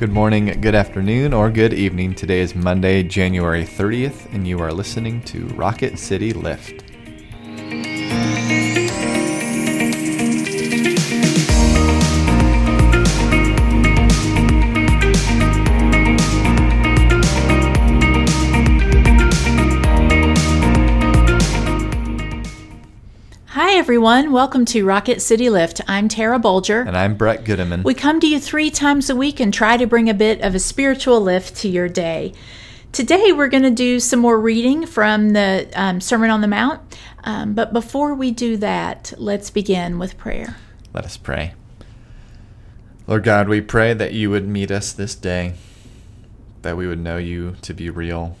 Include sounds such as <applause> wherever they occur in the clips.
Good morning, good afternoon, or good evening. Today is Monday, January 30th, and you are listening to Rocket City Lift. Everyone. Welcome to Rocket City Lift. I'm Tara Bolger. And I'm Brett Goodeman. We come to you three times a week and try to bring a bit of a spiritual lift to your day. Today, we're going to do some more reading from the um, Sermon on the Mount. Um, but before we do that, let's begin with prayer. Let us pray. Lord God, we pray that you would meet us this day, that we would know you to be real,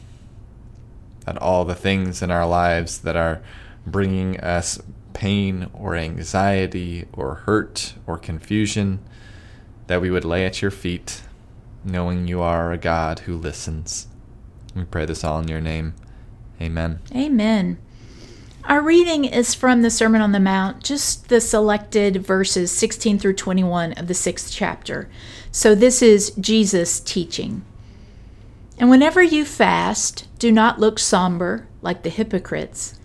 that all the things in our lives that are bringing us pain or anxiety or hurt or confusion, that we would lay at your feet, knowing you are a God who listens. We pray this all in your name. Amen. Amen. Our reading is from the Sermon on the Mount, just the selected verses 16 through 21 of the sixth chapter. So this is Jesus teaching. And whenever you fast, do not look somber like the hypocrites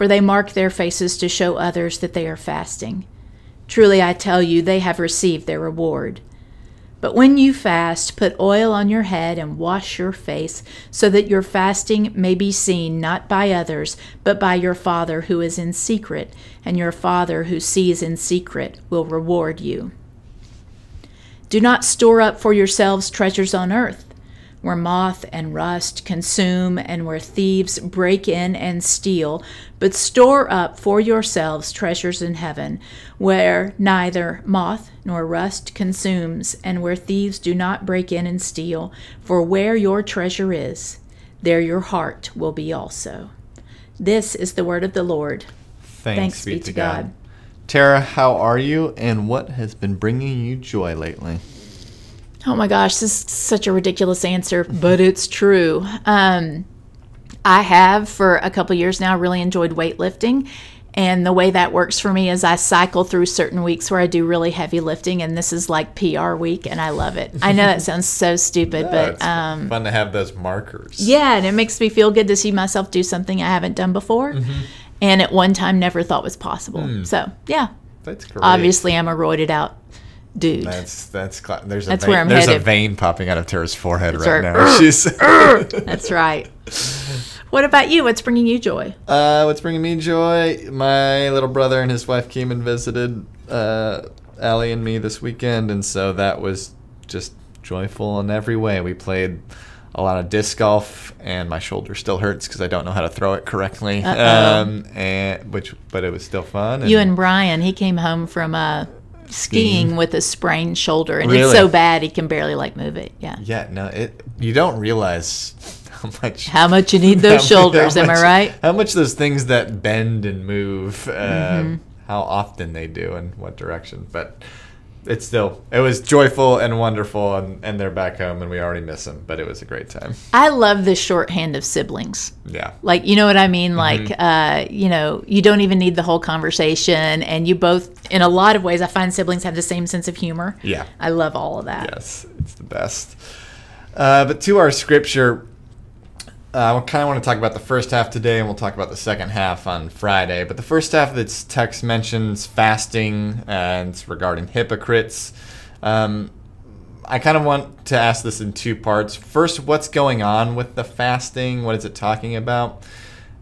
for they mark their faces to show others that they are fasting. Truly, I tell you, they have received their reward. But when you fast, put oil on your head and wash your face, so that your fasting may be seen not by others, but by your Father who is in secret, and your Father who sees in secret will reward you. Do not store up for yourselves treasures on earth where moth and rust consume and where thieves break in and steal, but store up for yourselves treasures in heaven, where neither moth nor rust consumes, and where thieves do not break in and steal. For where your treasure is, there your heart will be also. This is the word of the Lord. Thanks, Thanks be, be, to God. God. Tara, how are you, and what has been bringing you joy lately? Oh my gosh, this is such a ridiculous answer, but it's true. Um, I have for a couple years now really enjoyed weightlifting. And the way that works for me is I cycle through certain weeks where I do really heavy lifting, and this is like PR week, and I love it. I know that sounds so stupid, no, <laughs> but um, fun to have those markers. Yeah, and it makes me feel good to see myself do something I haven't done before, mm-hmm. and at one time never thought was possible. Mm. So yeah, that's great. Obviously, I'm a roided out dude. That's that's there's a that's vein, where I'm there's headed. a vein popping out of Tara's forehead that's right, now. <laughs> She's <laughs> that's right. What about you? What's bringing you joy? Uh, what's bringing me joy? My little brother and his wife came and visited uh, Allie and me this weekend, and so that was just joyful in every way. We played a lot of disc golf, and my shoulder still hurts because I don't know how to throw it correctly. Um, and which, but it was still fun. And you and Brian, he came home from uh, skiing with a sprained shoulder, and really? it's so bad he can barely like move it. Yeah. Yeah. No, it. You don't realize <laughs> how much how much you need those <laughs> shoulders. Much, am I right? How much those things that bend and move, uh, mm-hmm. how often they do, and what direction. But it's still it was joyful and wonderful and, and they're back home and we already miss them but it was a great time. I love the shorthand of siblings. Yeah. Like you know what i mean? Like mm-hmm. uh, you know you don't even need the whole conversation and you both in a lot of ways i find siblings have the same sense of humor. Yeah. I love all of that. Yes it's the best. Uh, but to our scripture I kind of want to talk about the first half today, and we'll talk about the second half on Friday. But the first half of this text mentions fasting and regarding hypocrites. Um, I kind of want to ask this in two parts. First, what's going on with the fasting? What is it talking about?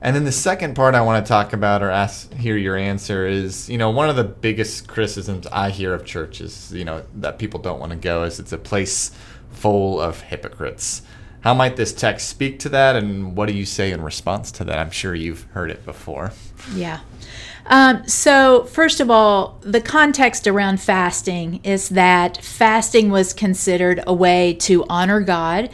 And then the second part I want to talk about or ask hear your answer is, you know, one of the biggest criticisms I hear of churches, you know, that people don't want to go is it's a place full of hypocrites. How might this text speak to that, and what do you say in response to that? I'm sure you've heard it before. Yeah. Um, so, first of all, the context around fasting is that fasting was considered a way to honor God.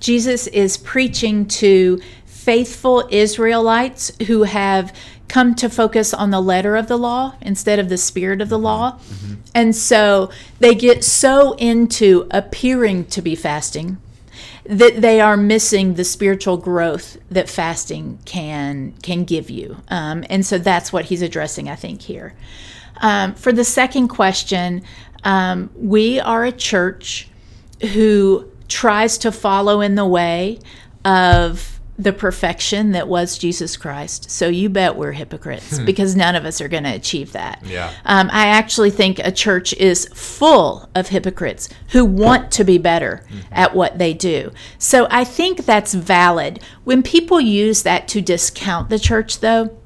Jesus is preaching to faithful Israelites who have come to focus on the letter of the law instead of the spirit of the law. Mm-hmm. And so they get so into appearing to be fasting that they are missing the spiritual growth that fasting can can give you. Um, and so that's what he's addressing, I think, here. Um, for the second question, um, we are a church who tries to follow in the way of the perfection that was Jesus Christ. So you bet we're hypocrites because none of us are going to achieve that. Yeah. Um, I actually think a church is full of hypocrites who want to be better at what they do. So I think that's valid. When people use that to discount the church, though,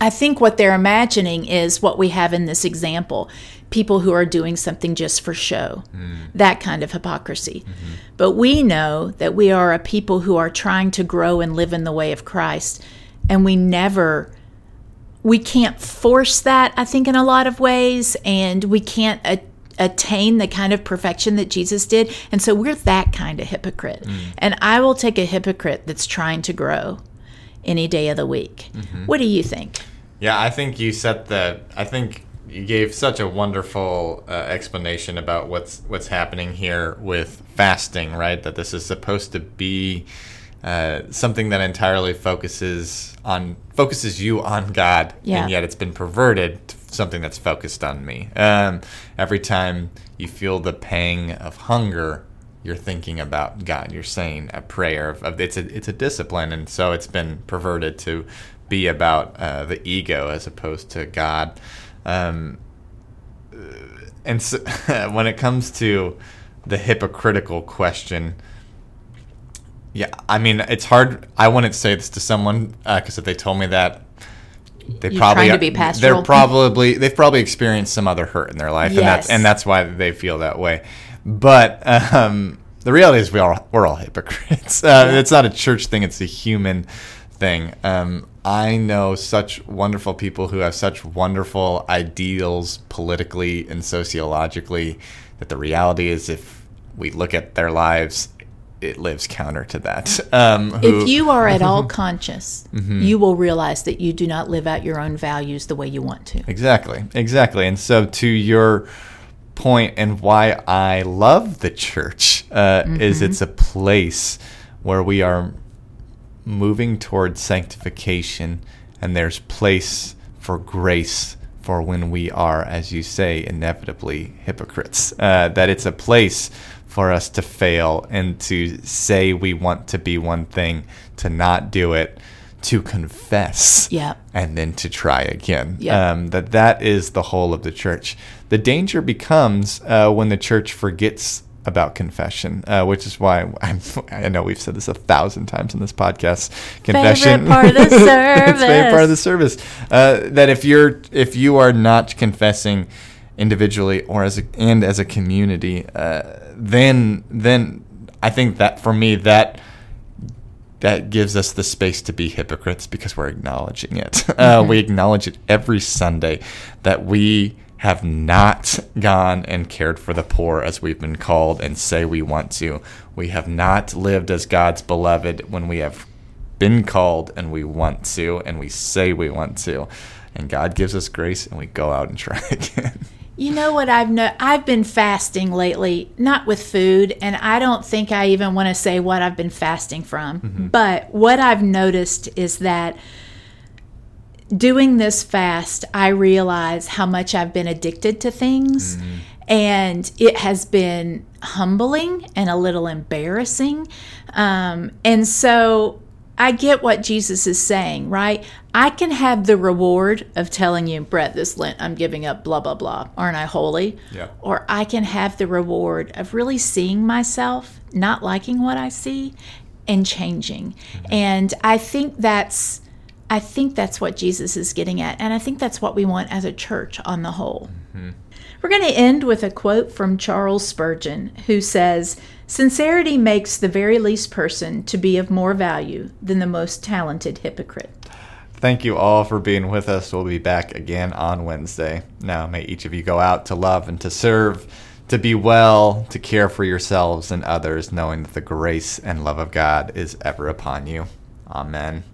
I think what they're imagining is what we have in this example people who are doing something just for show, mm. that kind of hypocrisy. Mm-hmm. But we know that we are a people who are trying to grow and live in the way of Christ, and we never. We can't force that, I think, in a lot of ways, and we can't a- attain the kind of perfection that Jesus did. And so we're that kind of hypocrite. Mm. And I will take a hypocrite that's trying to grow any day of the week. Mm-hmm. What do you think? Yeah, I think you set the. I think you gave such a wonderful uh, explanation about what's what's happening here with fasting, right? That this is supposed to be uh, something that entirely focuses on focuses you on God, Yeah. and yet it's been perverted to something that's focused on me. Um, every time you feel the pang of hunger, you're thinking about God. You're saying a prayer. Of, of it's a it's a discipline, and so it's been perverted to be about uh, the ego as opposed to God. Um, and so, <laughs> when it comes to the hypocritical question, yeah, I mean it's hard. I wouldn't say this to someone because if they told me that, they You're probably to be pastoral? they're probably they've probably experienced some other hurt in their life, and that's Yes. and that's why they feel that way. But um, the reality is we are we're all hypocrites. <laughs> Uh, It's not a church thing; it's a human thing. Um, I know such wonderful people who have such wonderful ideals politically and sociologically that the reality is, if we look at their lives, it lives counter to that. <laughs> Um, who- If you are at all <laughs> conscious, you will realize that you do not live out your own values the way you want to. Exactly, exactly. And so, to your point, and why I love the church uh, is it's a place where we are moving towards sanctification, and there's place for grace for when we are, as you say, inevitably hypocrites. Uh, that it's a place for us to fail and to say we want to be one thing, to not do it, to confess Yep. and then to try again. Yeah. Um, that that is the whole of the church. The danger becomes uh, when the church forgets about confession, uh, which is why I'm, I know we've said this a thousand times in this podcast. Confession, favorite part of the <laughs> it's favorite part of the service. service. Uh, that if you're if you are not confessing individually or as a, and as a community, uh, then then I think that for me that that gives us the space to be hypocrites because we're acknowledging it. <laughs> Uh, we acknowledge it every Sunday that we have not gone and cared for the poor as we've been called and say we want to. We have not lived as God's beloved when we have been called and we want to and we say we want to. And God gives us grace and we go out and try <laughs> again. You know what I've no I've been fasting lately, not with food, and I don't think I even want to say what I've been fasting from. Mm-hmm. But what I've noticed is that doing this fast, I realize how much I've been addicted to things. And it has been humbling and a little embarrassing. Um, and so I get what Jesus is saying, right? I can have the reward of telling you, Brett, this Lent, I'm giving up blah, blah, blah. Aren't I holy? Yeah. Or I can have the reward of really seeing myself, not liking what I see, and changing. And I think that's. I think that's what Jesus is getting at, and I think that's what we want as a church on the whole. Mm-hmm. We're going to end with a quote from Charles Spurgeon, who says, Sincerity makes the very least person to be of more value than the most talented hypocrite. Thank you all for being with us. We'll be back again on Wednesday. Now, may each of you go out to love and to serve, to be well, to care for yourselves and others, knowing that the grace and love of God is ever upon you. Amen.